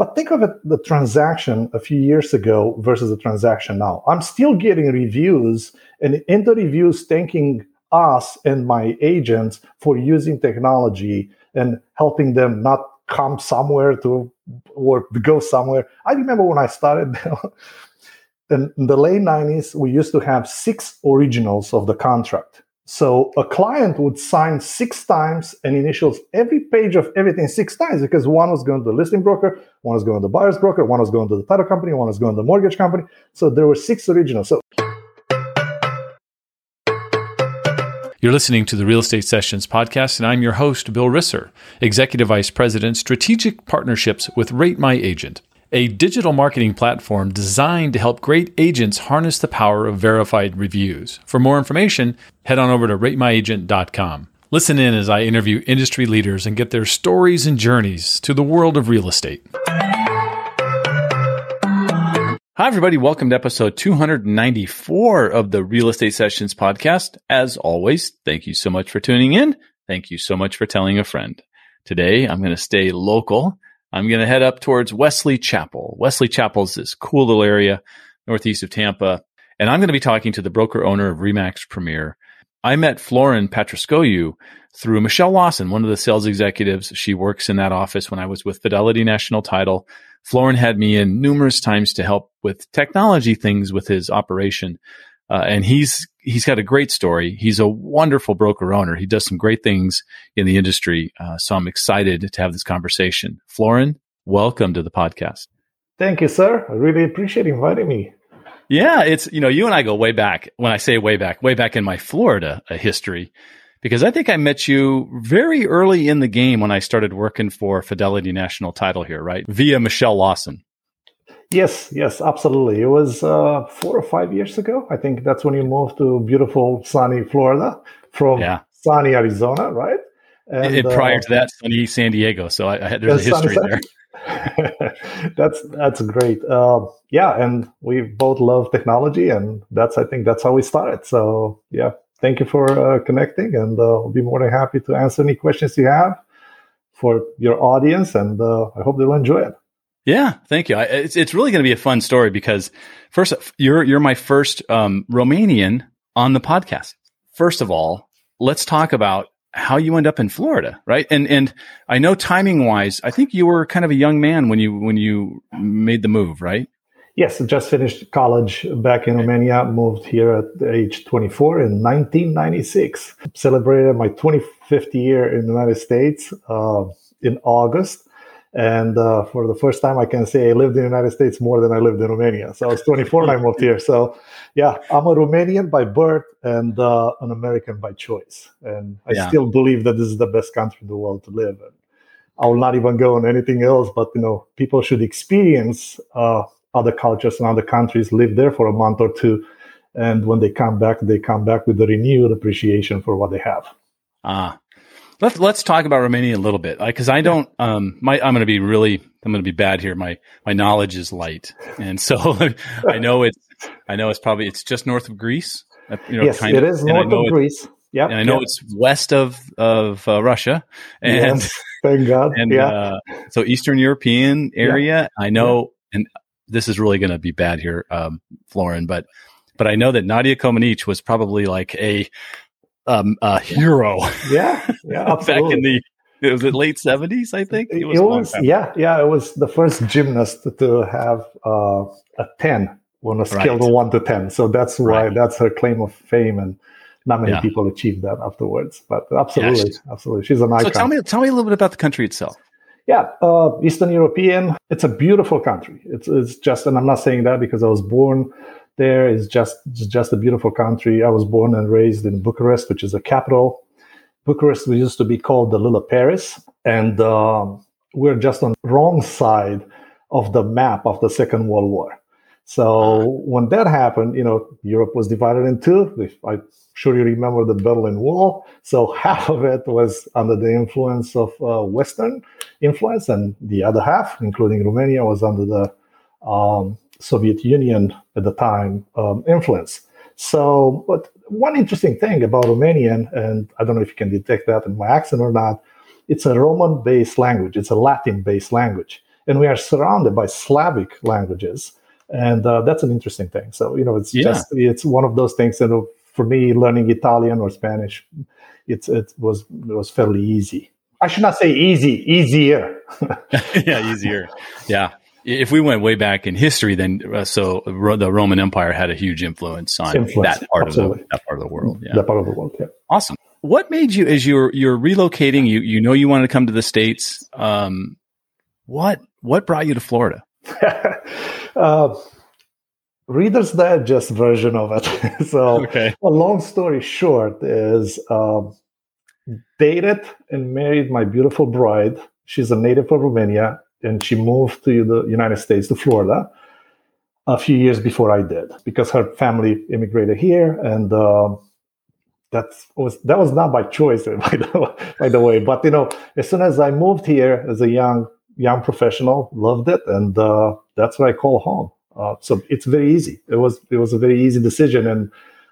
But think of it the transaction a few years ago versus the transaction now. I'm still getting reviews and in the reviews thanking us and my agents for using technology and helping them not come somewhere to or go somewhere. I remember when I started in the late 90s, we used to have six originals of the contract. So a client would sign six times and initials every page of everything six times because one was going to the listing broker, one was going to the buyer's broker, one was going to the title company, one was going to the mortgage company. So there were six originals. So You're listening to the Real Estate Sessions podcast, and I'm your host, Bill Risser, Executive Vice President, Strategic Partnerships with Rate My Agent a digital marketing platform designed to help great agents harness the power of verified reviews. For more information, head on over to ratemyagent.com. Listen in as I interview industry leaders and get their stories and journeys to the world of real estate. Hi, everybody. Welcome to episode 294 of the Real Estate Sessions podcast. As always, thank you so much for tuning in. Thank you so much for telling a friend. Today, I'm going to stay local I'm going to head up towards Wesley Chapel. Wesley Chapel is this cool little area northeast of Tampa. And I'm going to be talking to the broker owner of RE/MAX Premier. I met Florin Patrascoiu through Michelle Lawson, one of the sales executives. She works in that office when I was with Fidelity National Title. Florin had me in numerous times to help with technology things with his operation. Uh, and he's he's got a great story. He's a wonderful broker owner. He does some great things in the industry. Uh, so I'm excited to have this conversation. Florin, welcome to the podcast. Thank you, sir. I really appreciate inviting me. Yeah, it's you know you and I go way back. When I say way back, way back in my Florida uh, history, because I think I met you very early in the game when I started working for Fidelity National Title here, right? Via Michelle Lawson. Yes, yes, absolutely. It was uh, four or five years ago. I think that's when you moved to beautiful sunny Florida from yeah. sunny Arizona, right? And, and prior uh, to that, sunny San Diego. So I, I had, there's a history there. that's that's great. Uh, yeah, and we both love technology, and that's I think that's how we started. So yeah, thank you for uh, connecting, and uh, I'll be more than happy to answer any questions you have for your audience, and uh, I hope they'll enjoy it. Yeah, thank you. I, it's it's really going to be a fun story because first, you're you're my first um, Romanian on the podcast. First of all, let's talk about how you end up in Florida, right? And and I know timing wise, I think you were kind of a young man when you when you made the move, right? Yes, I just finished college back in Romania, moved here at age 24 in 1996. Celebrated my 25th year in the United States uh, in August and uh, for the first time, I can say I lived in the United States more than I lived in Romania. So I was 24 when I moved here. So, yeah, I'm a Romanian by birth and uh, an American by choice. And I yeah. still believe that this is the best country in the world to live in. I will not even go on anything else, but you know, people should experience uh, other cultures and other countries, live there for a month or two, and when they come back, they come back with a renewed appreciation for what they have. Ah, Let's let's talk about Romania a little bit, because I don't. Um, my I'm going to be really. I'm going to be bad here. My my knowledge is light, and so I know it's. I know it's probably it's just north of Greece. Uh, you know, yes, it is north of Greece. Yeah, and I know yep. it's west of of uh, Russia, and yes, thank God. And yeah. uh, so Eastern European area. I know, and this is really going to be bad here, um, Florin, but but I know that Nadia Comaneci was probably like a um, a hero. Yeah, yeah, back in the it was the late seventies, I think. It was, it was yeah, yeah. It was the first gymnast to have uh, a ten on a scale right. of one to ten. So that's why right. that's her claim of fame, and not many yeah. people achieved that afterwards. But absolutely, yeah, absolutely, she's an icon. So tell me, tell me a little bit about the country itself. Yeah, uh, Eastern European. It's a beautiful country. It's it's just, and I'm not saying that because I was born there is just just a beautiful country. I was born and raised in Bucharest, which is the capital. Bucharest used to be called the Little Paris, and um, we're just on the wrong side of the map of the Second World War. So when that happened, you know, Europe was divided in two. I'm sure you remember the Berlin Wall. So half of it was under the influence of uh, Western influence, and the other half, including Romania, was under the um, Soviet Union at the time um, influence. So, but one interesting thing about Romanian, and I don't know if you can detect that in my accent or not, it's a Roman based language, it's a Latin based language. and we are surrounded by Slavic languages, and uh, that's an interesting thing. So you know, it's Yeah. just it's one of those things that uh, for me, learning Italian or Spanish, it's it was it was fairly easy. I should not say easy, easier. yeah, easier. Yeah. If we went way back in history, then uh, so Ro- the Roman Empire had a huge influence on Influence, that part of the that part of the world. Yeah, That part of the world. Yeah. awesome. What made you, as you're you're relocating, you you know you wanted to come to the states. Um, what what brought you to Florida? uh, Reader's Digest version of it. so, Okay. a long story short is um, dated and married my beautiful bride. She's a native of Romania, and she moved to the United States, to Florida, a few years before I did, because her family immigrated here, and um that was that was not by choice, by the, by the way. But you know, as soon as I moved here as a young young professional, loved it, and uh, that's what I call home. Uh, so it's very easy. It was it was a very easy decision, and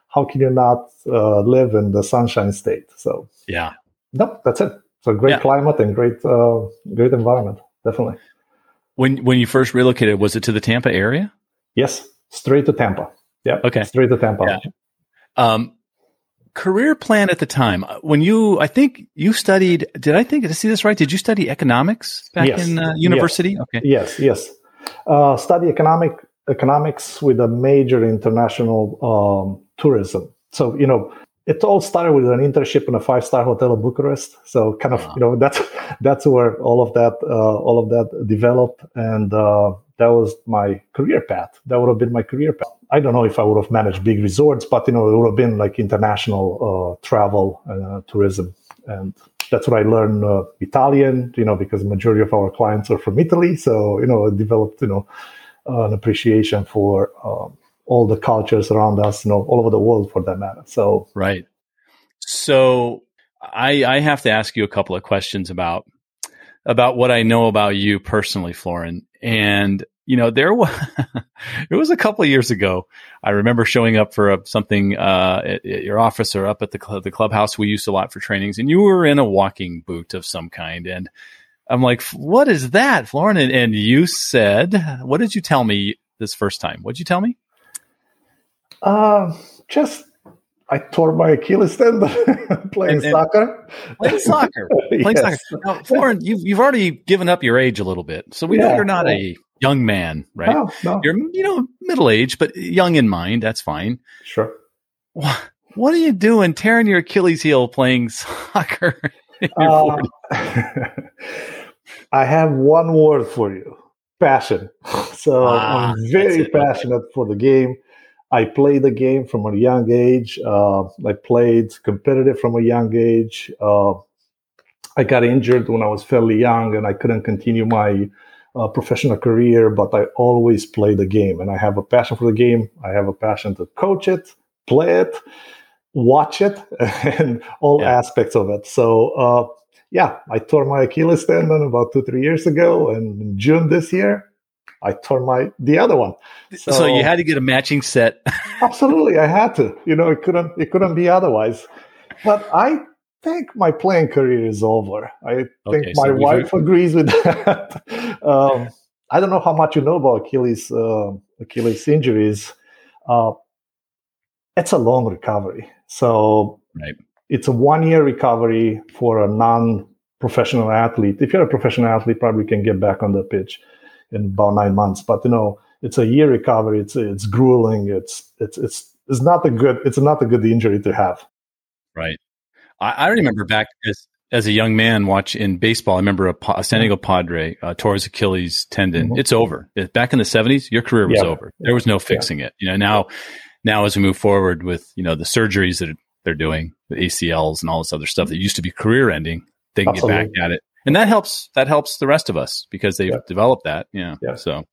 how can you not uh, live in the Sunshine State? So Yeah. no, that's it. So great Yeah. climate and great uh, great environment, definitely. When when you first relocated, was it to the Tampa area? Yes, straight to Tampa. Yeah. Okay. Straight to Tampa. Yeah. Um, career plan at the time uh, when you, I think you studied. Did I think did I see this right? Did you study economics back Yes. in uh, university? Okay. Yes, yes. Uh, study economic economics with a major international um, tourism. So you know, it all started with an internship in a five star hotel in Bucharest. So kind of Wow. you know that's that's where all of that uh, all of that developed, and uh, that was my career path. That would have been my career path. I don't know if I would have managed big resorts, but you know, it would have been like international uh, travel, uh, tourism, and that's what I learned uh, Italian. You know, because the majority of our clients are from Italy, so you know, I developed you know an appreciation for um, all the cultures around us, you know, all over the world for that matter. So Right. So I I have to ask you a couple of questions about about what I know about you personally, Florin. And you know, there was it was a couple of years ago. I remember showing up for a, something uh, at, at your office or up at the the clubhouse we used a lot for trainings, and you were in a walking boot of some kind. And I'm like, "What is that, Florin?" And, and you said, "What did you tell me this first time? What'd you tell me?" Uh, just I tore my Achilles tendon playing And- and- soccer. Playing soccer. Playing Yes. soccer. Now, Florin, you've you've already given up your age a little bit, so we know you're not a young man, right? No, no, You're you know middle age, but young in mind. That's fine. sure. What, what are you doing, tearing your Achilles heel playing soccer? in your Uh, 40s? I have one word for you: passion. So Ah, I'm very passionate for the game. I played the game from a young age. Uh, I played competitive from a young age. Uh, I got injured when I was fairly young, and I couldn't continue my uh, professional career. But I always play the game, and I have a passion for the game. I have a passion to coach it, play it, watch it, and all Yeah. aspects of it. So, uh, yeah, I tore my Achilles tendon about two, three years ago, and in June this year, I tore my the other one. so, you had to get a matching set. Absolutely, I had to. You know, it couldn't it couldn't be otherwise. But I think my playing career is over. I think Okay, my we've- wife agrees with that. um, I don't know how much you know about Achilles uh, Achilles injuries. Uh, it's a long recovery. So Right. it's a one year recovery for a non professional athlete. If you're a professional athlete, probably can get back on the pitch in about nine months. But you know, it's a year recovery. It's it's grueling. It's it's it's it's not a good it's not a good injury to have. Right. I, I remember back as as a young man watch in baseball. I remember a, a San Diego Padre uh, tore his Achilles tendon. Mhm. It's over. Back in the seventies, your career was Yeah. over. There was no fixing it. You know now, now as we move forward with you know the surgeries that they're doing, the ACLs and all this other stuff that used to be career ending, they can get back at it, and that helps. That helps the rest of us because they've developed that. Yeah. Yeah. So,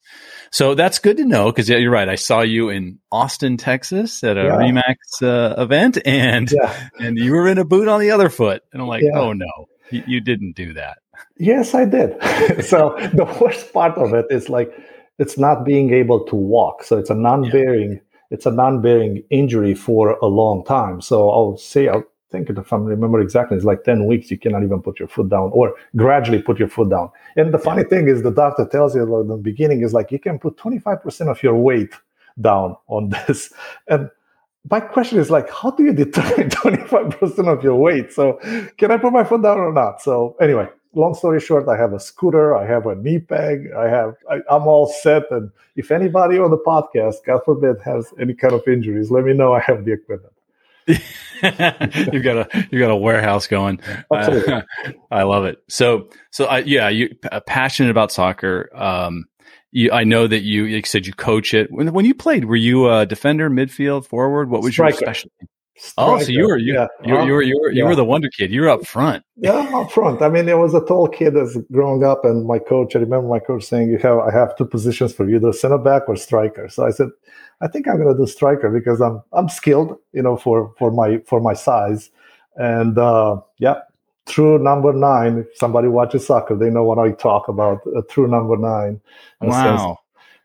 so that's good to know because yeah, you're right. I saw you in Austin, Texas, at a Yeah. RE/MAX uh, event, and Yeah. and you were in a boot on the other foot. And I'm like, Yeah. oh no, you, you didn't do that. Yes, I did. so the worst part of it is like it's not being able to walk. So it's a non-bearing, it's a non-bearing injury for a long time. So I'll say, I'll think if I remember exactly, it's like 10 weeks, you cannot even put your foot down or gradually put your foot down. And the funny thing is, the doctor tells you at the beginning is like, you can put 25% of your weight down on this. And my question is like, how do you determine 25% of your weight? So can I put my foot down or not? So anyway, long story short, I have a scooter, I have a knee peg, I have, I, am all set. And if anybody on the podcast, God forbid, has any kind of injuries, let me know. I have the equipment. you've got a you've got a warehouse going. Uh, I love it. So so I yeah, you uh, passionate about soccer. Um, you, I know that you, like you said you coach it. When, when you played, were you a defender, midfield, forward? What was Striker. your specialty? Striker. Oh, so you were you, yeah. you, you, were you were you yeah. were the wonder kid. You were up front. Yeah, I'm up front. I mean, there was a tall kid as growing up, and my coach. I remember my coach saying, "You have I have two positions for you: either center back or striker." So I said, "I think I'm going to do striker because I'm I'm skilled, you know, for for my for my size." And uh, yeah, true number nine. If somebody watches soccer, they know what I talk about. A true number nine. Wow.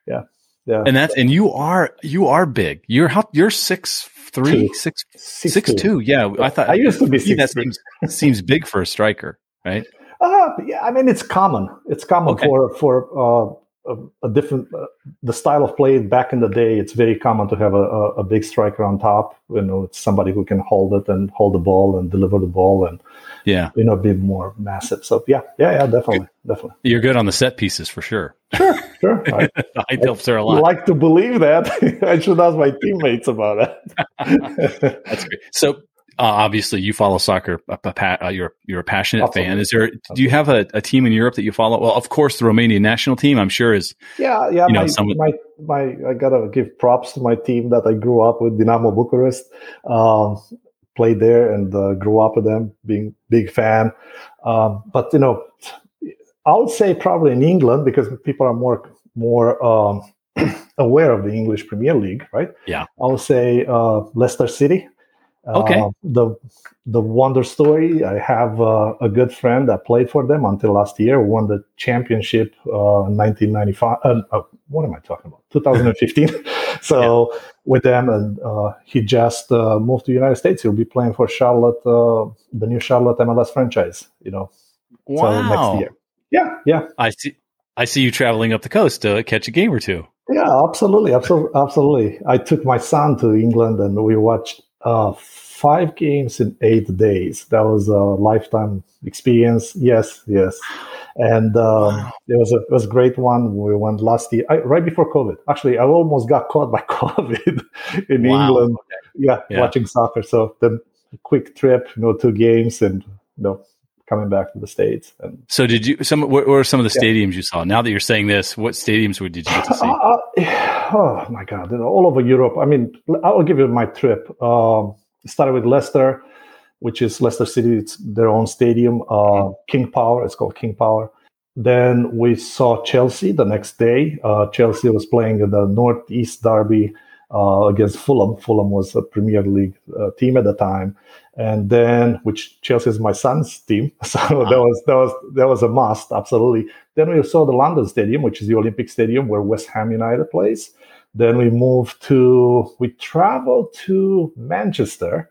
yeah. Yeah. And that's and you are you are big. You're how you're six three, two. six six, six two. two. Yeah. I thought I used to be six that seems, seems big for a striker, right? Uh yeah, I mean it's common. It's common okay. for for uh a, a different uh, the style of play back in the day it's very common to have a, a, a, big striker on top you know it's somebody who can hold it and hold the ball and deliver the ball and yeah. you know be more massive. So yeah yeah yeah definitely definitely. You're good on the set pieces for sure. Sure sure. I, I helps there a lot. like to believe that. I should ask my teammates about that. That's great. So uh, obviously you follow soccer. Uh, you're you're a passionate Absolutely. fan. Is there? Do you have a, a, team in Europe that you follow? Well, of course, the Romanian national team. I'm sure is. Yeah, yeah. You know, my, some, my my I gotta give props to my team that I grew up with, Dinamo Bucharest. Um, played there and uh, grew up with them, being big fan. Um, but you know, I would say probably in England because people are more more um, aware of the English Premier League, right? Yeah. I would say uh, Leicester City. Okay. Uh, the the wonder story. I have uh, a good friend that played for them until last year. Won the championship uh, 1995. Uh, uh, what am I talking about? 2015. so yeah. with them, and uh, he just moved to the United States. He'll be playing for Charlotte, the new Charlotte MLS franchise. You know, wow. So next year. Yeah, yeah. I see. I see you traveling up the coast to catch a game or two. Yeah, absolutely, absolutely, absolutely. I took my son to England, and we watched uh, five games in eight days. That was a lifetime experience. Yes, yes. And um, wow. it was a it was a great one. We went last year, I, right before COVID. Actually, I almost got caught by COVID in wow. England. Yeah, yeah, watching soccer. So the quick trip, you know, two games, and you know, coming back to the states. And so, did you? Some what were some of the stadiums you saw? Now that you're saying this, what stadiums did you get to see? Uh, oh my God, all over Europe. I mean, I'll give you my trip. Um, started with Leicester, which is Leicester City. It's their own stadium. Uh, King Power. It's called King Power. Then we saw Chelsea the next day. Uh, Chelsea was playing in the Northeast Derby uh, against Fulham. Fulham was a Premier League uh, team at the time, and then which Chelsea is my son's team, so that was that was that was a must, absolutely. Then we saw the London Stadium, which is the Olympic Stadium where West Ham United plays. Then we moved to we traveled to Manchester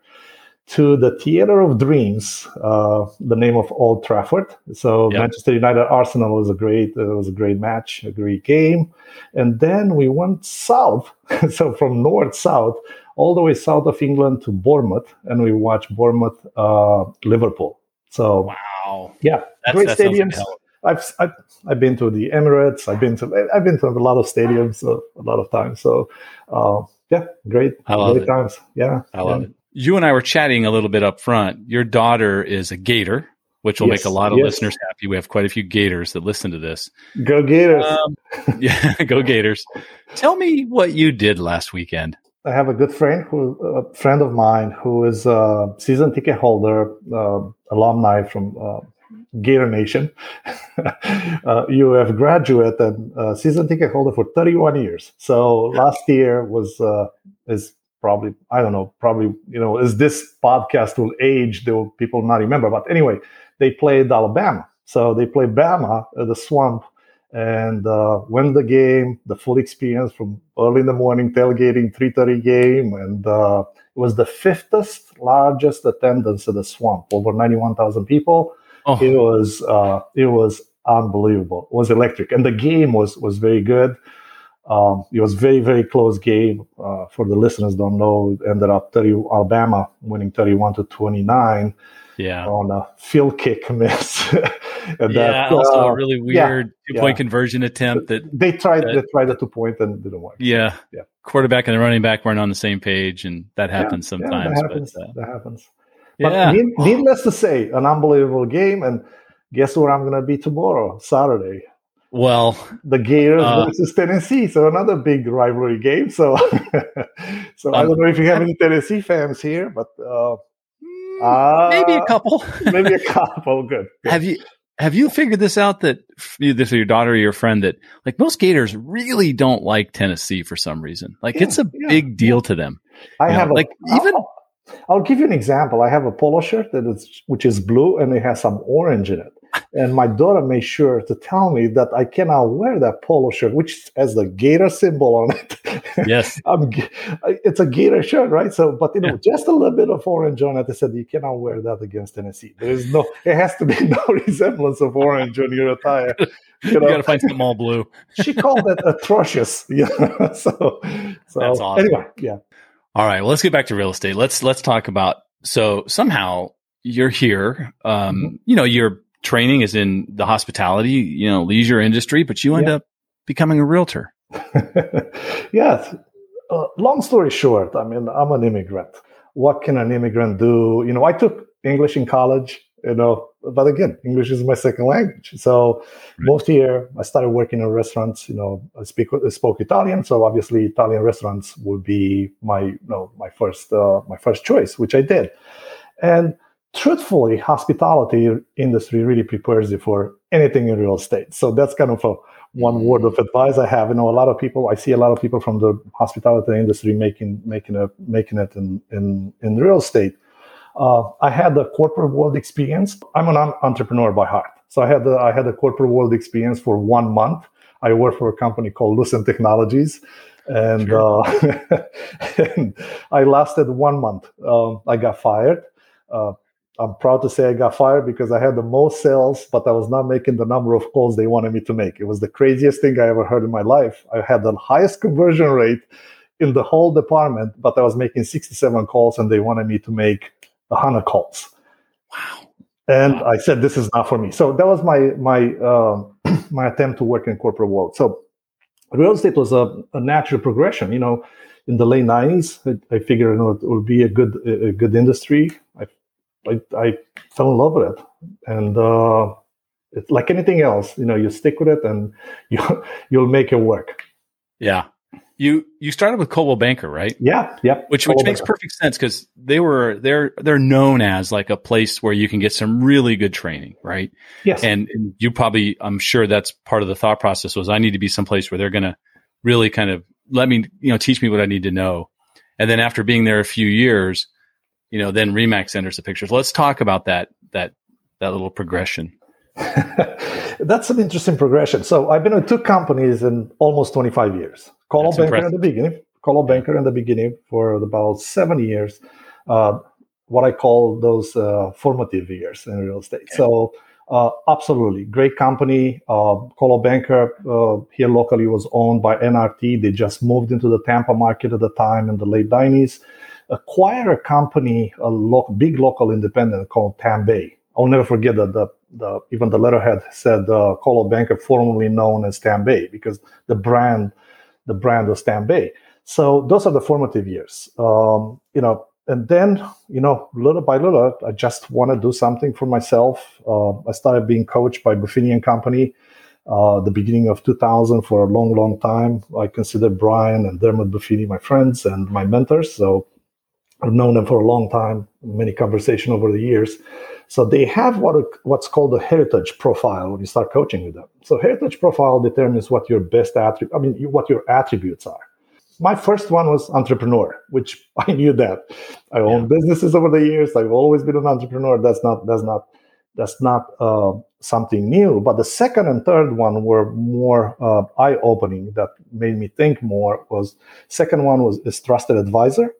to the Theatre of Dreams, uh, the name of Old Trafford. So yep. Manchester United Arsenal was a great it was a great match, a great game. And then we went south, so from north south all the way south of England to Bournemouth, and we watched Bournemouth uh, Liverpool. So wow, yeah, that's, great stadiums. I've, I've I've been to the Emirates. I've been to I've been to a lot of stadiums uh, a lot of times. So uh, yeah, great, I love great it. times. Yeah, I love it you and I were chatting a little bit up front. Your daughter is a Gator, which will yes, make a lot of yes. listeners happy. We have quite a few Gators that listen to this. Go Gators! Um, yeah, go Gators! Tell me what you did last weekend. I have a good friend who, a friend of mine, who is a season ticket holder, uh, alumni from uh, Gator Nation. uh, you have graduate and uh, season ticket holder for 31 years. So last year was uh, is probably I don't know probably you know as this podcast will age, there will people not remember. But anyway, they played Alabama, so they played Bama at the Swamp, and uh, went the game, the full experience from early in the morning tailgating, 3:30 game, and uh, it was the fifth largest attendance at the Swamp, over 91,000 people. Oh. It was uh, it was unbelievable. It was electric, and the game was was very good. Um, it was very very close game. Uh, for the listeners don't know, ended up 30 Alabama winning 31 to 29. Yeah, on a field kick miss. and yeah, that, also uh, a really weird yeah, two point yeah. conversion attempt that they tried. That, they tried the two point and didn't work. Yeah, yeah. Quarterback and the running back weren't on the same page, and that happens sometimes. that happens. But, uh, that happens. But yeah. needless to say, an unbelievable game. And guess where I'm going to be tomorrow, Saturday? Well, the Gators uh, versus Tennessee, so another big rivalry game. So, so um, I don't know if you have any Tennessee fans here, but uh, uh, maybe a couple. maybe a couple. Good. Good. Have you have you figured this out that this or your daughter or your friend that like most Gators really don't like Tennessee for some reason? Like yeah, it's a yeah, big deal to them. I have know, a, like even. I'll, I'll give you an example. I have a polo shirt that is which is blue and it has some orange in it. And my daughter made sure to tell me that I cannot wear that polo shirt, which has the gator symbol on it. Yes, it's a gator shirt, right? So, but you know, yeah. just a little bit of orange on it. I said you cannot wear that against Tennessee. There is no, it has to be no resemblance of orange on your attire. You, know? you got to find something all blue. she called it atrocious. Yeah, so, so That's awesome. anyway, yeah. All right, well, let's get back to real estate. Let's let's talk about so somehow you're here. Um, mm-hmm. You know, your training is in the hospitality, you know, leisure industry, but you end yeah. up becoming a realtor. yes. Uh, long story short, I mean, I'm an immigrant. What can an immigrant do? You know, I took English in college you know but again english is my second language so right. moved here i started working in restaurants you know i speak I spoke italian so obviously italian restaurants would be my you know my first uh, my first choice which i did and truthfully hospitality industry really prepares you for anything in real estate so that's kind of a one word of advice i have you know a lot of people i see a lot of people from the hospitality industry making making a making it in in in real estate uh, I had the corporate world experience. I'm an entrepreneur by heart, so I had the, I had a corporate world experience for one month. I worked for a company called Lucent Technologies, and, sure. uh, and I lasted one month. Um, I got fired. Uh, I'm proud to say I got fired because I had the most sales, but I was not making the number of calls they wanted me to make. It was the craziest thing I ever heard in my life. I had the highest conversion rate in the whole department, but I was making 67 calls and they wanted me to make 100 calls. Wow. And wow. I said, this is not for me. So that was my my uh, my attempt to work in corporate world. So real estate was a, a natural progression. You know, in the late 90s, I, I figured you know, it would be a good a good industry. I, I, fell in love with it. And uh, it's like anything else, you know, you stick with it and you, you'll make it work. Yeah. You you started with Coldwell Banker, right? Yeah, yeah. Which which makes perfect sense because they were they're they're known as like a place where you can get some really good training, right? Yes. And, and you probably, I'm sure that's part of the thought process was I need to be someplace where they're going to really kind of let me, you know, teach me what I need to know. And then after being there a few years, you know, then RE/MAX enters the pictures. Let's talk about that that that little progression. That's an interesting progression. So I've been with two companies in almost 25 years. Coldwell Banker impressive. in the beginning, Coldwell Banker in the beginning for about seven years. Uh, what I call those uh, formative years in real estate. Okay. So uh, absolutely great company. Uh, Coldwell Banker uh, here locally was owned by NRT. They just moved into the Tampa market at the time in the late 90s. Acquire a company, a lo- big local independent called Tambay. I'll never forget that the the even the letterhead said uh, Coldwell Banker, formerly known as Tambay, because the brand the brand was Tambay. So those are the formative years. Um, you know, and then you know, little by little, I just want to do something for myself. Uh, I started being coached by Buffini and Company. Uh, the beginning of 2000 for a long, long time. I consider Brian and Dermot Buffini my friends and my mentors. So I've known them for a long time, many conversation over the years. So they have what what's called a heritage profile when you start coaching with them. So heritage profile determines what your best attribute, I mean, what your attributes are. My first one was entrepreneur, which I knew that. I own yeah. businesses over the years. I've always been an entrepreneur. That's not that's not that's not uh, something new. But the second and third one were more uh, eye opening that made me think more. Was second one was is trusted advisor,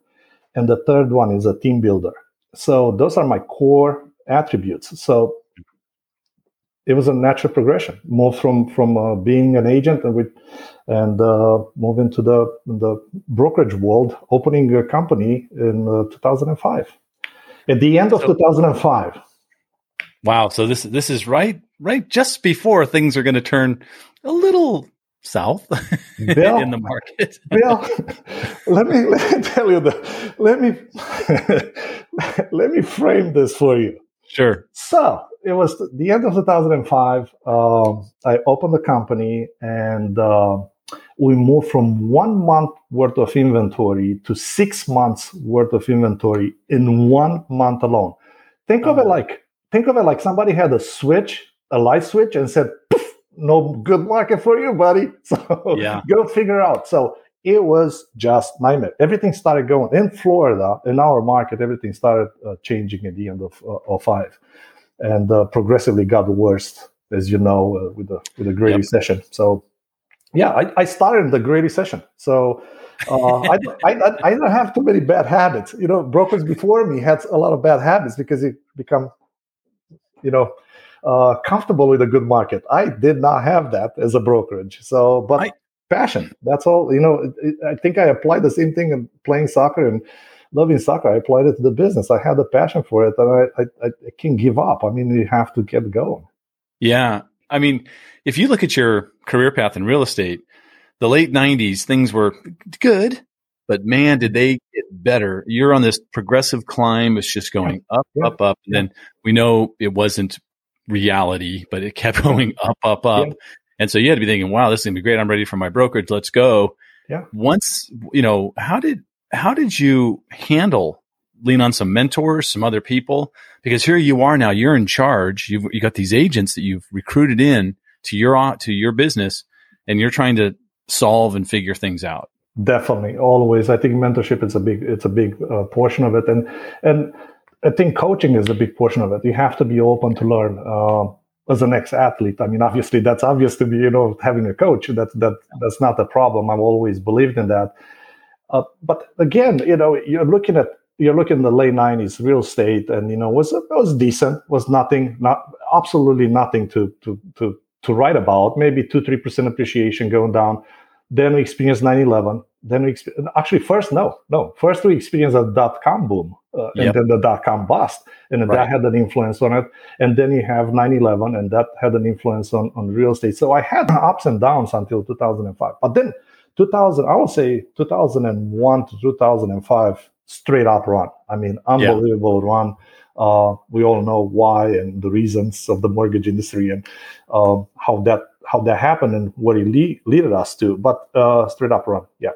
and the third one is a team builder. So those are my core attributes. So it was a natural progression. Move from from uh, being an agent and with and uh, move into the the brokerage world, opening a company in uh, 2005. At the end of so, 2005 Wow. So this this is right right just before things are going to turn a little south Bill, in the market. Bill, let me let me tell you the let me let me frame this for you. Sure. So it was the end of 2005. Um, I opened the company and uh, we moved from one month worth of inventory to six months worth of inventory in one month alone. Think of it uh-huh. like think of it like somebody had a switch, a light switch, and said, "No good market for you, buddy." So yeah. go figure out. So it was just nightmare. Everything started going in Florida in our market. Everything started uh, changing at the end of uh, 05 and uh, progressively got worse, as you know, uh, with the with the Great yep. Recession. So yeah, I, I started the Great Recession. So. Uh, I, I, I, don't have too many bad habits. You know, brokers before me had a lot of bad habits because it become you know uh, comfortable with a good market. I did not have that as a brokerage. So, but I, passion. That's all. You know, it, I think I applied the same thing in playing soccer and loving soccer. I applied it to the business. I had a passion for it, and I, I, I can't give up. I mean, you have to get going. Yeah, I mean, if you look at your career path in real estate, the late '90s things were good, but man, did they get better. You're on this progressive climb. It's just going up, yeah. up, up. And then we know it wasn't reality, but it kept going up, up, up. Yeah. And so you had to be thinking, wow, this is gonna be great. I'm ready for my brokerage. Let's go. Yeah. Once, you know, how did, how did you handle lean on some mentors, some other people? Because here you are now, you're in charge. You've you got these agents that you've recruited in to your, to your business and you're trying to solve and figure things out. Definitely, always. I think mentorship is a big it's a big uh, portion of it, and and I think coaching is a big portion of it. You have to be open to learn. Uh, as an ex-athlete, I mean, obviously that's obvious to be, You know, having a coach that that that's not a problem. I've always believed in that. Uh, but again, you know, you're looking at you're looking in the late '90s real estate, and you know, was was decent, was nothing, not absolutely nothing to to to to write about. Maybe two three percent appreciation going down then we experienced 9-11. Then we actually first no no first we experienced a dot com boom uh, yep. and then the dot com bust and right. that had an influence on it. And then you have 9-11 and that had an influence on on real estate. So I had ups and downs until 2005. But then 2000 I would say 2001 to 2005 straight up run. I mean unbelievable yeah. run. Uh, we all know why and the reasons of the mortgage industry and uh, how that how that happened and what it le- led us to. But uh, straight up run, yeah,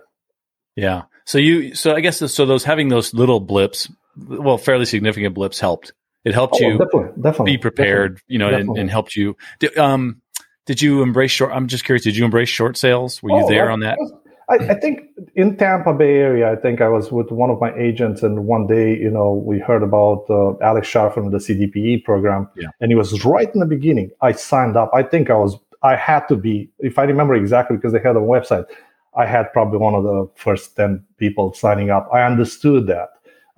yeah. So you, so I guess so. Those having those little blips, well, fairly significant blips helped. It helped oh, you definitely, definitely, be prepared, you know, and, and, helped you. Did, um, did you embrace short? I'm just curious. Did you embrace short sales? Were you oh, there on that? I, I, think in Tampa Bay area, I think I was with one of my agents, and one day, you know, we heard about uh, Alex Sharf from the CDPE program, yeah. and he was right in the beginning. I signed up. I think I was I had to be, if I remember exactly, because they had a website, I had probably one of the first 10 people signing up. I understood that.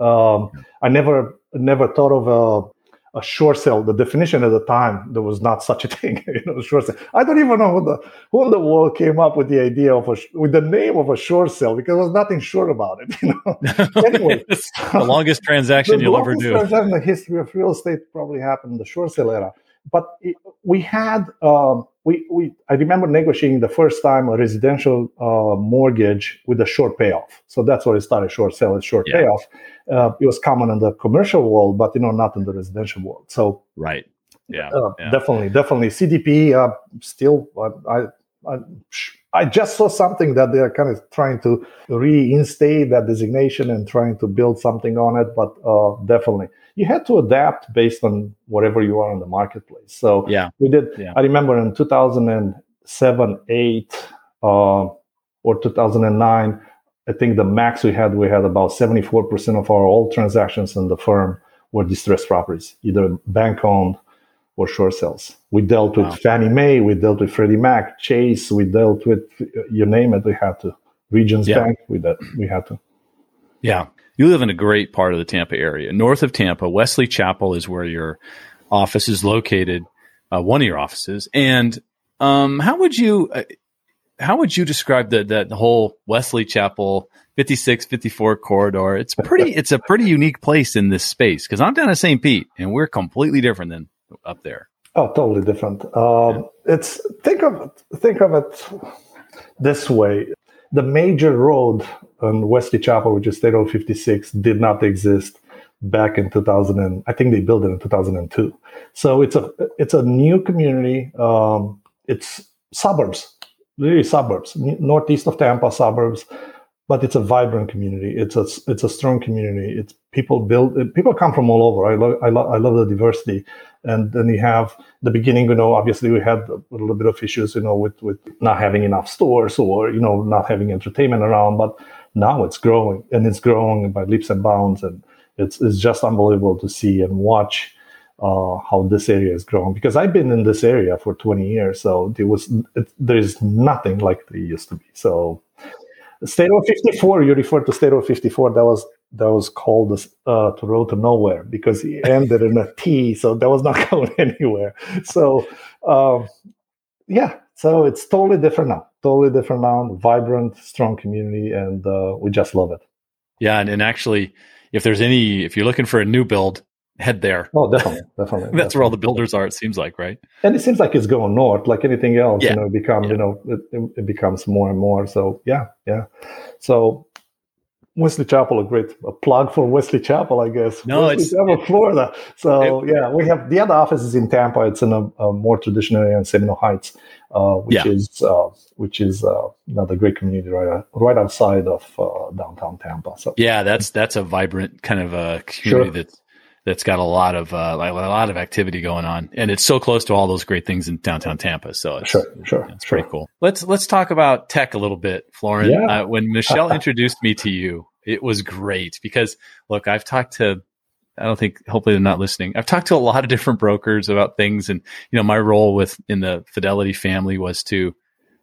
Um, I never never thought of a, a short sale. The definition at the time, there was not such a thing. you know, short sale. I don't even know who the who in the world came up with the idea of a with the name of a short sale because there was nothing short about it. You know. anyway, the longest transaction you'll ever do. Transaction in the history of real estate probably happened in the short sale era. But it, we had. Um, we, we I remember negotiating the first time a residential uh, mortgage with a short payoff. So that's where it started. Short sale is short yeah. payoff. Uh, it was common in the commercial world, but you know not in the residential world. So right, yeah, uh, yeah. definitely, definitely. CDP uh, still. I, I I just saw something that they're kind of trying to reinstate that designation and trying to build something on it, but uh, definitely you had to adapt based on whatever you are in the marketplace. So yeah, we did. Yeah. I remember in 2007, eight, uh, or 2009. I think the max we had, we had about 74% of our all transactions in the firm were distressed properties, either bank owned, or short sales. We dealt with Wow. Fannie Mae, we dealt with Freddie Mac, Chase, we dealt with you name it. We had to. Regions Yeah. Bank, we did, we had to. Yeah. You live in a great part of the Tampa area. North of Tampa, Wesley Chapel is where your office is located, uh, one of your offices. And um, how would you uh, how would you describe the, the whole Wesley Chapel 56 54 corridor? It's pretty it's a pretty unique place in this space because I'm down at St. Pete and we're completely different than up there. Oh, totally different. Um, It's think of think of it this way: the major road on Wesley Chapel, which is State Road 56, did not exist back in 2000. And I think they built it in 2002. So it's a it's a new community. Um, it's suburbs, really suburbs, northeast of Tampa suburbs. But it's a vibrant community. It's a it's a strong community. It's people build. People come from all over. I love I love I love the diversity and then you have the beginning you know obviously we had a little bit of issues you know with with not having enough stores or you know not having entertainment around but now it's growing and it's growing by leaps and bounds and it's it's just unbelievable to see and watch uh, how this area is growing because I've been in this area for 20 years so there was it, there is nothing like there used to be so State Road 54 you refer to State Road 54 that was that was called uh, to road to nowhere because it ended in a T, so that was not going anywhere. So, um, yeah, so it's totally different now. Totally different now. Vibrant, strong community, and uh, we just love it. Yeah, and, and actually, if there's any, if you're looking for a new build, head there. Oh, definitely, definitely. That's where all the builders are. It seems like, right? And it seems like it's going north, like anything else. Yeah. You know, become Yeah. you know, it, it- it becomes more and more. So yeah, yeah. So Wesley Chapel, a great a plug for Wesley Chapel, I guess. No, Wesley it's- Chapel, Florida. So yeah, we have the other office is in Tampa. It's in a, a more traditional area in Seminole Heights, uh, which Yeah. is uh, which is uh, another great community right right outside of uh, downtown Tampa. So Yeah, that's that's a vibrant kind of a community Sure. that's that's got a lot of uh, like a lot of activity going on, and it's so close to all those great things in downtown Tampa. So it's, sure, sure, it's sure. pretty cool. Let's let's talk about tech a little bit, Florin. Yeah. Uh, when Michelle introduced me to you, it was great because look, I've talked to. I don't think. Hopefully, they're not listening. I've talked to a lot of different brokers about things, and you know, my role with in the Fidelity family was to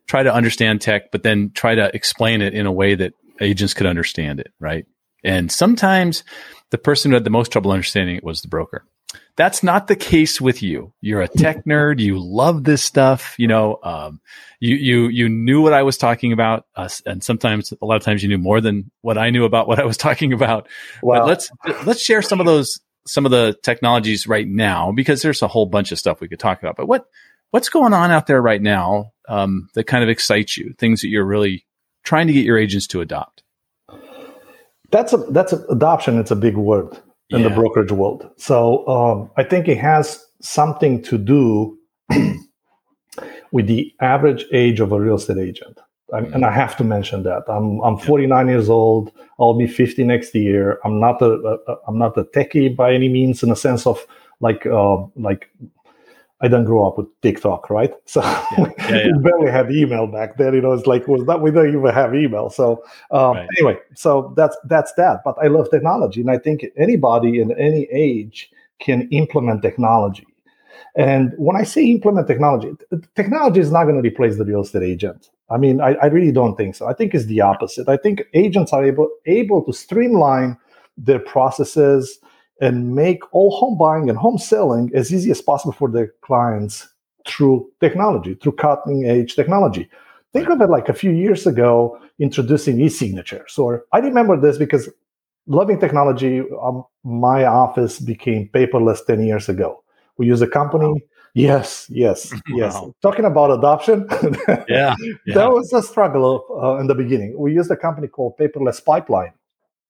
try to understand tech, but then try to explain it in a way that agents could understand it, right? And sometimes the person who had the most trouble understanding it was the broker. That's not the case with you. You're a tech nerd. You love this stuff. You know, um, you you you knew what I was talking about, uh, and sometimes a lot of times you knew more than what I knew about what I was talking about. But let's let's share some of those some of the technologies right now because there's a whole bunch of stuff we could talk about. But what what's going on out there right now um, that kind of excites you? Things that you're really trying to get your agents to adopt. That's a that's a, adoption. It's a big word in the brokerage world. So um, I think it has something to do with the average age of a real estate agent. I, and I have to mention that I'm I'm 49 years old. I'll be 50 next year. I'm not a, a I'm not a techie by any means in the sense of like uh, like I didn't grow up with TikTok, right? So yeah, yeah. we barely had email back then. You know, it's like was that we don't even have email. So um, Right. anyway, so that's that's that. But I love technology, and I think anybody in any age can implement technology. And when I say implement technology, technology is not going to replace the real estate agent. I mean, I, I really don't think so. I think it's the opposite. I think agents are able able to streamline their processes and make all home buying and home selling as easy as possible for their clients through technology, through cutting edge technology. Think of it like a few years ago introducing e-signatures. Or I remember this because loving technology, um, my office became paperless 10 years ago. We use a company. Yes, yes, yes. Wow. Talking about adoption, Yeah, yeah. that was a struggle uh, in the beginning. We used a company called Paperless Pipeline.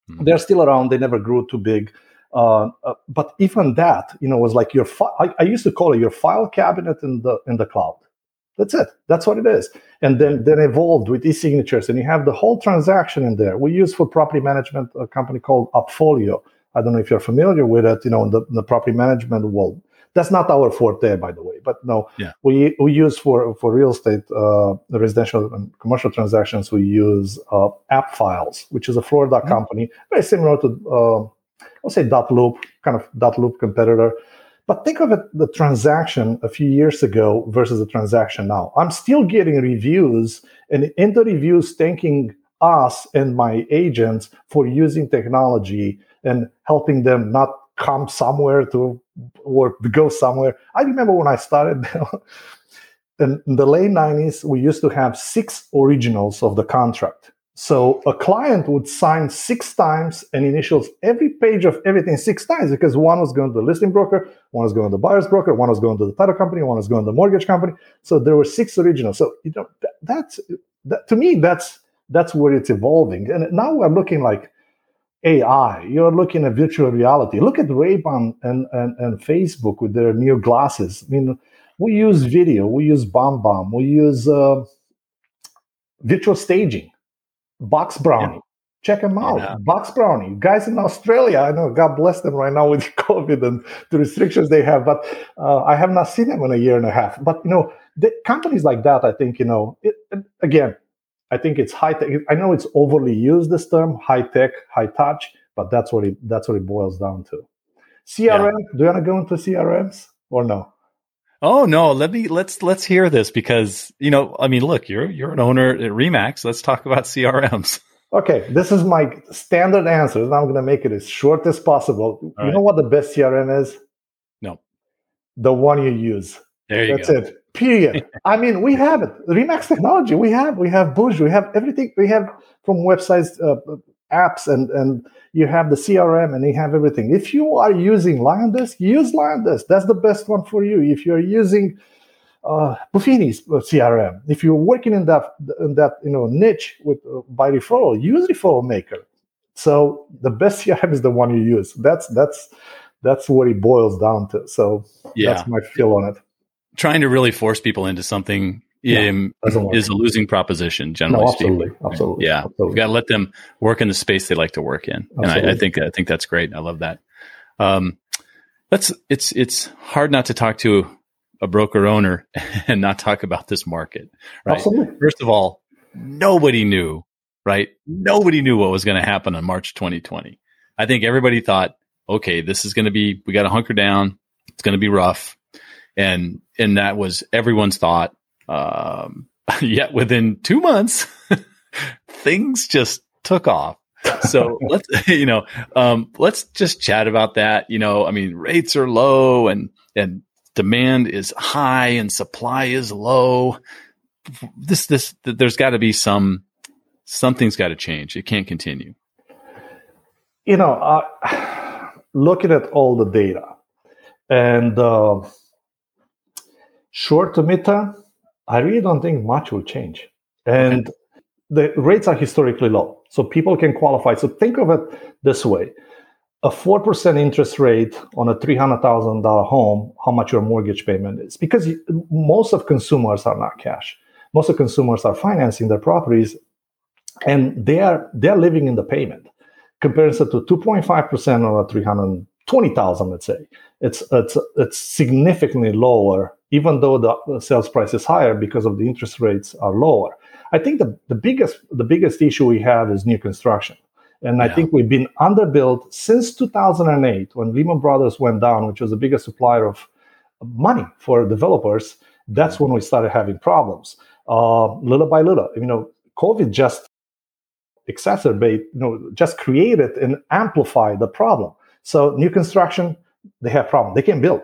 Mhm. They're still around. They never grew too big. Uh, uh, but even that, you know, was like your. Fi- I, I used to call it your file cabinet in the in the cloud. That's it. That's what it is. And then then evolved with e-signatures, and you have the whole transaction in there. We use for property management a company called AppFolio. I don't know if you're familiar with it. You know, in the, in the property management world. That's not our forte, by the way. But no, Yeah. we we use for for real estate, uh, residential and commercial transactions. We use uh, AppFiles, which is a Florida Mhm. company, very similar to I'll say dotloop, kind of dotloop competitor. But think of it the transaction a few years ago versus the transaction now. I'm still getting reviews and in the reviews thanking us and my agents for using technology and helping them not come somewhere to or go somewhere. I remember when I started in the late 90s, we used to have six originals of the contract. So a client would sign six times and initials every page of everything six times because one was going to the listing broker, one was going to the buyer's broker, one was going to the title company, one was going to the mortgage company. So there were six originals. So you know that, that's that, to me that's that's where it's evolving. And now we're looking like AI. You're looking at virtual reality. Look at Ray-Ban and, and, and Facebook with their new glasses. I mean, we use video, we use BombBomb, we use uh, virtual staging BoxBrownie. Yeah. Check them out. Yeah. BoxBrownie. Guys in Australia, I know, God bless them right now with COVID and the restrictions they have, but uh, I have not seen them in a year and a half. But, you know, the companies like that, I think, you know, it, again, I think it's high tech. I know it's overly used, this term, high tech, high touch, but that's what it, that's what it boils down to. CRM, yeah. do you want to go into CRMs or no? Oh no, let me let's let's hear this because you know, I mean, look, you're you're an owner at RE/MAX. Let's talk about CRMs. Okay, this is my standard answer, and I'm going to make it as short as possible. All you right. know what the best CRM is? No, the one you use. There you That's go. it. Period. I mean, we have it. RE/MAX technology. We have. We have booj. We have everything. We have from websites, uh, apps, and and you have the CRM and you have everything. If you are using LionDesk, use LionDesk. That's the best one for you. If you're using uh, Buffini's uh, CRM, if you're working in that in that you know niche with uh, by referral, use Referral Maker. So the best CRM is the one you use. That's that's that's what it boils down to. So yeah. that's my feel on it. Trying to really force people into something yeah, is a losing proposition generally no, absolutely, speaking. Absolutely, yeah. Absolutely. You've got to let them work in the space they like to work in, absolutely. and I, I, think I think that's great. I love that. Um, let's it's it's hard not to talk to a broker owner and not talk about this market. Right. Absolutely. First of all, nobody knew. Right. Nobody knew what was going to happen on March 2020. I think everybody thought, okay, this is going to be we got to hunker down. It's going to be rough, and and that was everyone's thought um, yet within two months, things just took off. So let's, you know, um, let's just chat about that. You know, I mean, rates are low and, and demand is high and supply is low. This, this, there's got to be some, something's got to change. It can't continue. You know, uh, looking at all the data and uh, short to mid term, I really don't think much will change. And okay. the rates are historically low. So people can qualify. So think of it this way a 4% interest rate on a $300,000 home, how much your mortgage payment is. Because most of consumers are not cash. Most of consumers are financing their properties and they are they're living in the payment. Comparison to 2.5% on a 320,000, let's say. It's, it's, it's significantly lower even though the sales price is higher because of the interest rates are lower. I think the, the biggest the biggest issue we have is new construction. And yeah. I think we've been underbuilt since 2008 when Lehman Brothers went down, which was the biggest supplier of money for developers. That's when we started having problems. Uh, little by little, you know, COVID just exacerbate, you know, just created and amplified the problem. So new construction, they have problem. They can build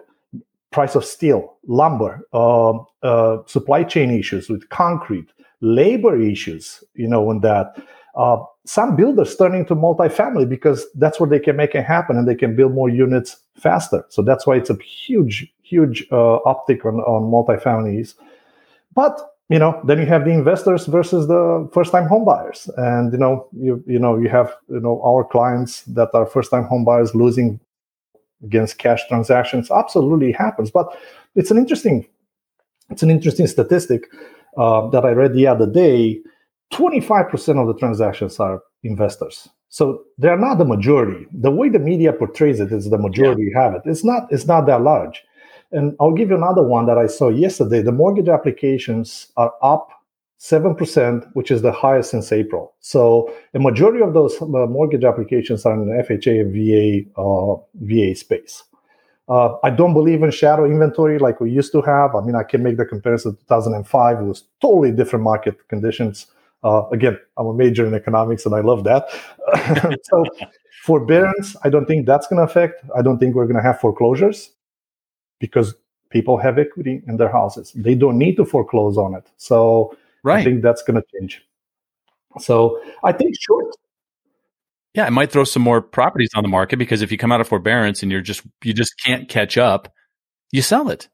price of steel, lumber, uh, uh, supply chain issues with concrete, labor issues, you know, and that. Uh, some builders turning to multifamily because that's where they can make it happen and they can build more units faster. So that's why it's a huge, huge uh, uptick on, on multifamilies. But you know, then you have the investors versus the first-time homebuyers, and you know, you you know, you have you know our clients that are first-time homebuyers losing against cash transactions absolutely happens. But it's an interesting it's an interesting statistic uh, that i read the other day. 25% of the transactions are investors. So they're not the majority. The way the media portrays it is the majority yeah. have it. It's not it's not that large. And i'll give you another one that i saw yesterday. The mortgage applications are up 7%, which is the highest since April. So a majority of those uh, mortgage applications are in the FHA VA, uh, VA space. Uh, I don't believe in shadow inventory like we used to have. I mean, I can make the comparison to 2005. It was totally different market conditions. Uh, again, I'm a major in economics and I love that. so, forbearance, I don't think that's going to affect. I don't think we're going to have foreclosures because people have equity in their houses. They don't need to foreclose on it. So, right. I think that's going to change. So, I think short yeah, it might throw some more properties on the market because if you come out of forbearance and you're just you just can't catch up, you sell it.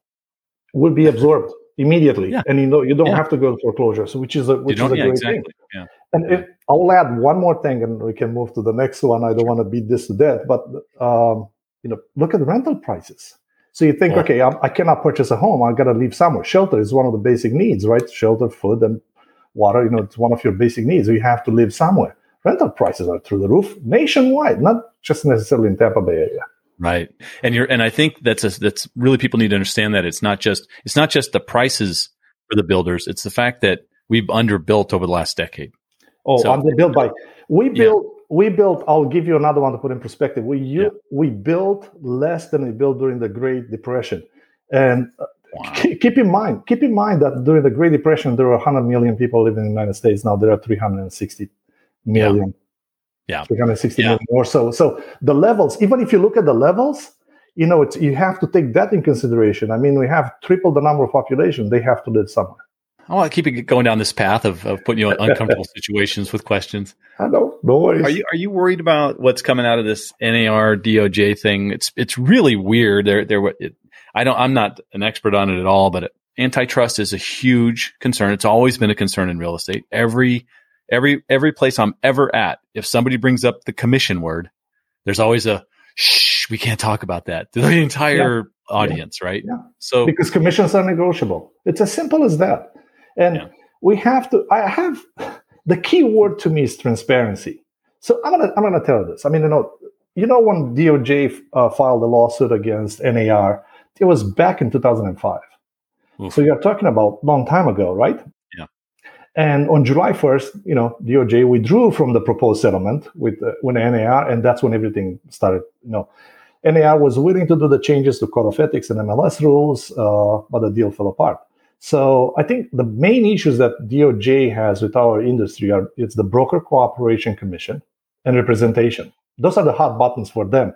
Will be absorbed immediately, yeah. and you know you don't yeah. have to go to foreclosure, so which is a which is a yeah, great exactly. thing. Yeah. And if, I'll add one more thing, and we can move to the next one. I don't want to beat this to death, but um, you know, look at the rental prices. So you think, oh. okay, I, I cannot purchase a home. I got to live somewhere. Shelter is one of the basic needs, right? Shelter, food, and water. You know, it's one of your basic needs. You have to live somewhere rental prices are through the roof nationwide, not just necessarily in Tampa Bay area. Right. And you're, and I think that's a, that's really people need to understand that it's not just, it's not just the prices for the builders. It's the fact that we've underbuilt over the last decade. Oh, so, underbuilt by, we built, yeah. We built, I'll give you another one to put in perspective. We, yeah. we built less than we built during the Great Depression. And uh, Wow. Keep in mind, keep in mind that during the Great Depression, there were 100 million people living in the United States. Now there are 360 million. Yeah. 360 yeah. million or so. So the levels, even if you look at the levels, you know, it's you have to take that in consideration. I mean, we have triple the number of population. They have to live somewhere. I want to keep it going down this path of, of putting you in uncomfortable situations with questions. I know, no worries. Are you are you worried about what's coming out of this NAR DOJ thing? It's it's really weird. There there it, I don't I'm not an expert on it at all, but antitrust is a huge concern. It's always been a concern in real estate. Every every every place I'm ever at, if somebody brings up the commission word, there's always a shh, we can't talk about that to the entire yeah. audience, yeah. right? Yeah. So because commissions are negotiable. It's as simple as that. And yeah. we have to I have the key word to me is transparency. So I'm gonna I'm gonna tell you this. I mean, you know, you know when DOJ uh, filed a lawsuit against NAR, it was back in 2005. Oof. So you're talking about long time ago, right? Yeah. And on July 1st, you know, DOJ withdrew from the proposed settlement with uh, with NAR, and that's when everything started. You know, NAR was willing to do the changes to code of ethics and MLS rules, uh, but the deal fell apart. So I think the main issues that DOJ has with our industry are it's the broker cooperation commission and representation. Those are the hot buttons for them.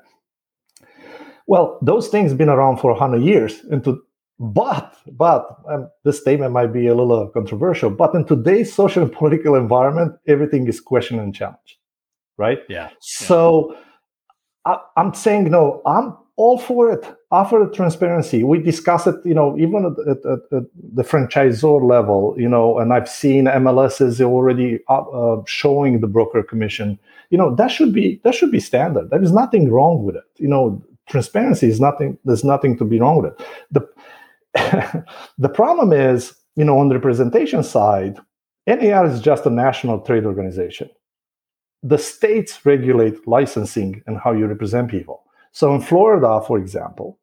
Well, those things have been around for 100 years, and to but, but um, this statement might be a little controversial, but in today's social and political environment, everything is questioned and challenged, right? Yeah. So I, am saying, no, I'm all for it. Offer the transparency. We discuss it, you know, even at, at, at, the franchisor level, you know, and I've seen MLSs already uh, uh, showing the broker commission. You know, that should be that should be standard. There is nothing wrong with it. You know, transparency is nothing. There's nothing to be wrong with it. The the problem is, you know, on the representation side, NAR is just a national trade organization. The states regulate licensing and how you represent people. So in Florida, for example,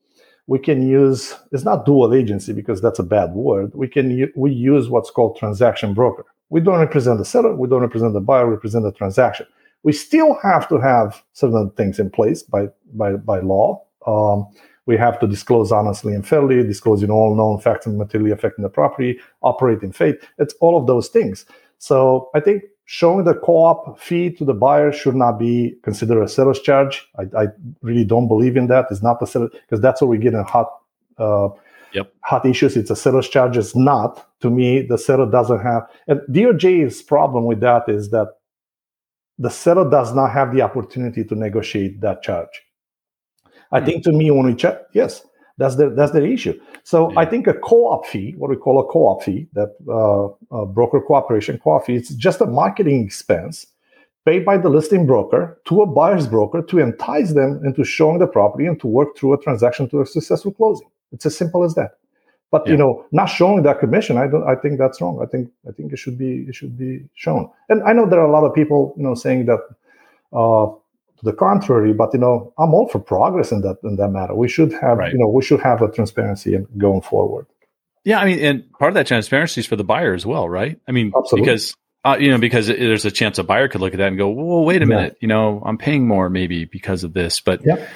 we can use it's not dual agency because that's a bad word. We can we use what's called transaction broker. We don't represent the seller, we don't represent the buyer, we represent the transaction. We still have to have certain things in place by by by law. Um, we have to disclose honestly and fairly, disclosing all known facts and materially affecting the property, operate in faith. It's all of those things. So I think showing the co-op fee to the buyer should not be considered a seller's charge. I, I really don't believe in that. It's not a seller because that's what we get in hot uh, yep. hot issues. It's a seller's charge. It's not. To me, the seller doesn't have and DOJ's problem with that is that the seller does not have the opportunity to negotiate that charge. I think to me, when we check, yes, that's the that's the issue. So yeah. I think a co-op fee, what we call a co-op fee, that uh, broker cooperation co-op fee, it's just a marketing expense paid by the listing broker to a buyer's broker to entice them into showing the property and to work through a transaction to a successful closing. It's as simple as that. But yeah. you know, not showing that commission, I don't. I think that's wrong. I think I think it should be it should be shown. And I know there are a lot of people, you know, saying that uh, to the contrary but you know i'm all for progress in that in that matter we should have right. you know we should have a transparency and going forward yeah i mean and part of that transparency is for the buyer as well right i mean Absolutely. because uh, you know because there's a chance a buyer could look at that and go well wait a minute you know i'm paying more maybe because of this but yeah.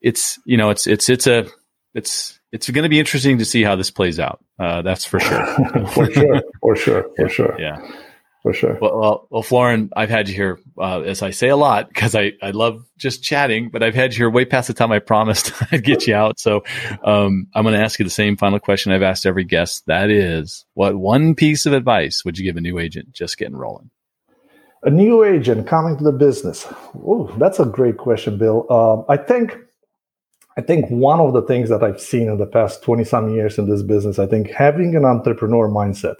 it's you know it's it's it's a it's it's going to be interesting to see how this plays out. Uh, that's for sure. for sure. For sure. For sure. Yeah. For sure. Well, well, well Florin, I've had you here, uh, as I say a lot, because I, I love just chatting, but I've had you here way past the time I promised I'd get you out. So um, I'm going to ask you the same final question I've asked every guest. That is, what one piece of advice would you give a new agent just getting rolling? A new agent coming to the business. Oh, that's a great question, Bill. Uh, I think I think one of the things that I've seen in the past 20 some years in this business, I think having an entrepreneur mindset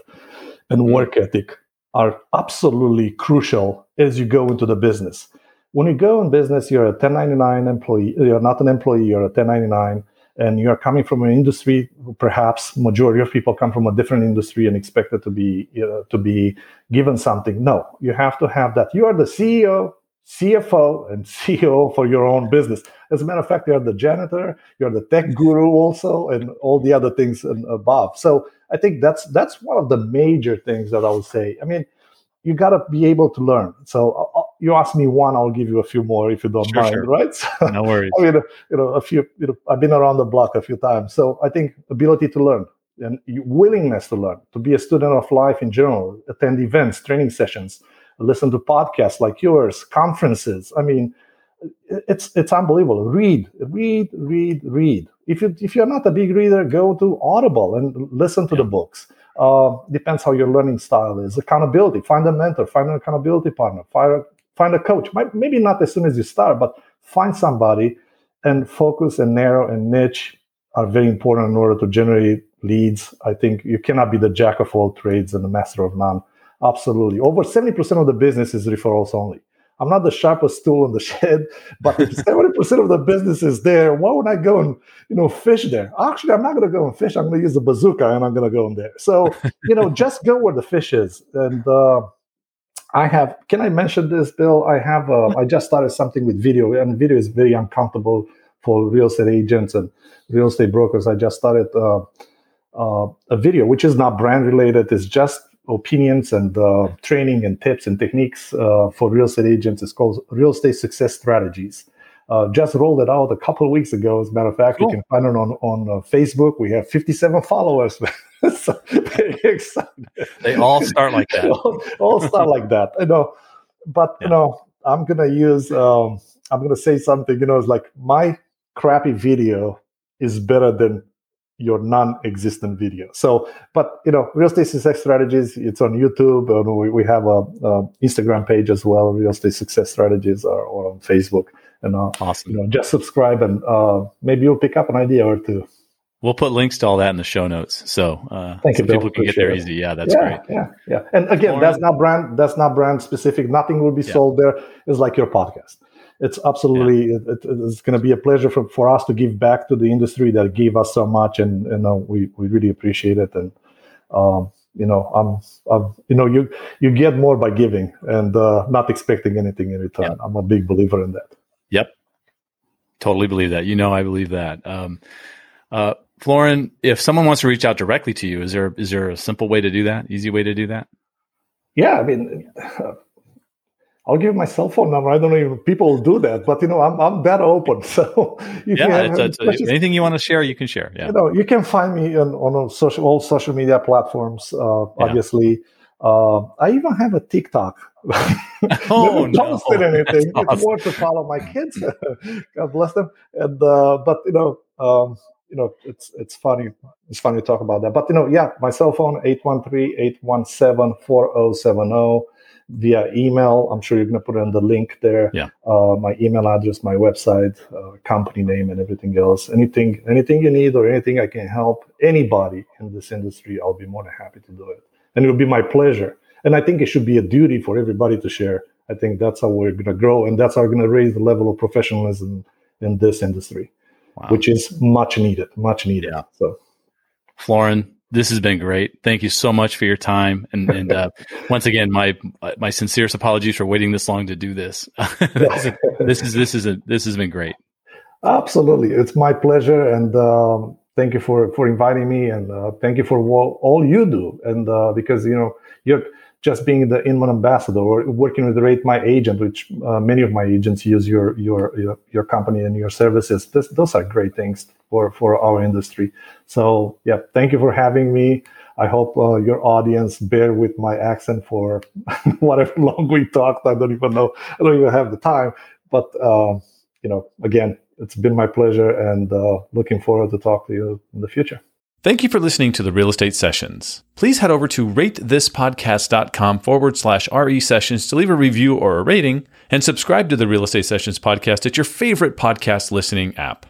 and mm-hmm. work ethic are absolutely crucial as you go into the business. When you go in business, you're a 1099 employee, you're not an employee, you're a 1099, and you're coming from an industry, perhaps majority of people come from a different industry and expected to be uh, to be given something. No, you have to have that. You are the CEO, CFO and CEO for your own business. As a matter of fact, you're the janitor, you're the tech guru also, and all the other things above. So I think that's that's one of the major things that I would say. I mean, you got to be able to learn. So uh, uh, you ask me one, I'll give you a few more if you don't sure, mind, sure. right? So, no worries. I mean, you know, a few. You know, I've been around the block a few times, so I think ability to learn and willingness to learn, to be a student of life in general, attend events, training sessions listen to podcasts like yours, conferences. I mean, it's it's unbelievable. Read, read, read, read. If you if you're not a big reader, go to Audible and listen to yeah. the books. Uh, depends how your learning style is. Accountability. Find a mentor. Find an accountability partner. Find a, find a coach. Maybe not as soon as you start, but find somebody and focus and narrow and niche are very important in order to generate leads. I think you cannot be the jack of all trades and the master of none. Absolutely. Over 70% of the business is referrals only. I'm not the sharpest tool in the shed, but if 70% of the business is there, why would I go and you know fish there? Actually, I'm not going to go and fish. I'm going to use the bazooka and I'm going to go in there. So you know, just go where the fish is. And uh, I have. Can I mention this, Bill? I have. Uh, I just started something with video, and video is very uncomfortable for real estate agents and real estate brokers. I just started uh, uh a video, which is not brand related. It's just opinions and uh, training and tips and techniques uh, for real estate agents. It's called Real Estate Success Strategies. Uh, just rolled it out a couple of weeks ago. As a matter of fact, cool. you can find it on on uh, Facebook. We have 57 followers. so very excited. They all start like that. all, all, start like that. You know, but yeah. you know, I'm gonna use. Um, I'm gonna say something. You know, it's like my crappy video is better than your non-existent video. So, but you know, real estate success strategies. It's on YouTube, and we, we have a, a Instagram page as well. Real estate success strategies, or, or on Facebook. And uh, awesome. You know, just subscribe, and uh, maybe you'll pick up an idea or two. We'll put links to all that in the show notes, so uh, thank so you. People can get there easy. Yeah, that's yeah, great. Yeah, yeah. And again, that's not brand. That's not brand specific. Nothing will be yeah. sold there. It's like your podcast it's absolutely yeah. it, it's going to be a pleasure for, for us to give back to the industry that gave us so much and you know we, we really appreciate it. And um, you know I'm, I'm you know you you get more by giving and uh, not expecting anything in return. I'm a big believer in that. Yep. Totally believe that. You know i believe that. Um, uh, Florin, if someone wants to reach out directly to you, is there is there a simple way to do that? Easy way to do that? Yeah, I mean, I'll give my cell phone number. I don't know if people do that, but you know, I'm I'm that open. So yeah, it's, it's, anything you want to share, you can share. Yeah, you know, you can find me on, on social all social media platforms. Uh, yeah. Obviously, uh, I even have a TikTok. oh, Never posted no. anything. It's more to follow my kids. God bless them. And uh, but you know, um, you know, it's it's funny. It's funny to talk about that. But you know, yeah, my cell phone 813-817-4070 via email. I'm sure you're going to put in the link there. Yeah. Uh, my email address, my website, uh, company name, and everything else. Anything, anything you need or anything I can help anybody in this industry, I'll be more than happy to do it. And it will be my pleasure. And I think it should be a duty for everybody to share. I think that's how we're going to grow, and that's how we're going to raise the level of professionalism in this industry, wow. which is much needed, much needed. Yeah. So, Florin, this has been great. Thank you so much for your time. And, and uh, once again, my my sincerest apologies for waiting this long to do this. this, is, this is this is a, this has been great. Absolutely, it's my pleasure, and um, thank you for for inviting me, and uh, thank you for all, all you do. And uh, because you know you're just being the Inman ambassador or working with Rate My Agent, which uh, many of my agents use your your your, your company and your services. This, those are great things for for our industry. So yeah, thank you for having me. I hope uh, your audience bear with my accent for whatever long we talked. I don't even know. I don't even have the time. But uh, you know, again, it's been my pleasure, and uh, looking forward to talk to you in the future. Thank you for listening to the Real Estate Sessions. Please head over to ratethispodcast.com forward slash RE sessions to leave a review or a rating and subscribe to the Real Estate Sessions podcast at your favorite podcast listening app.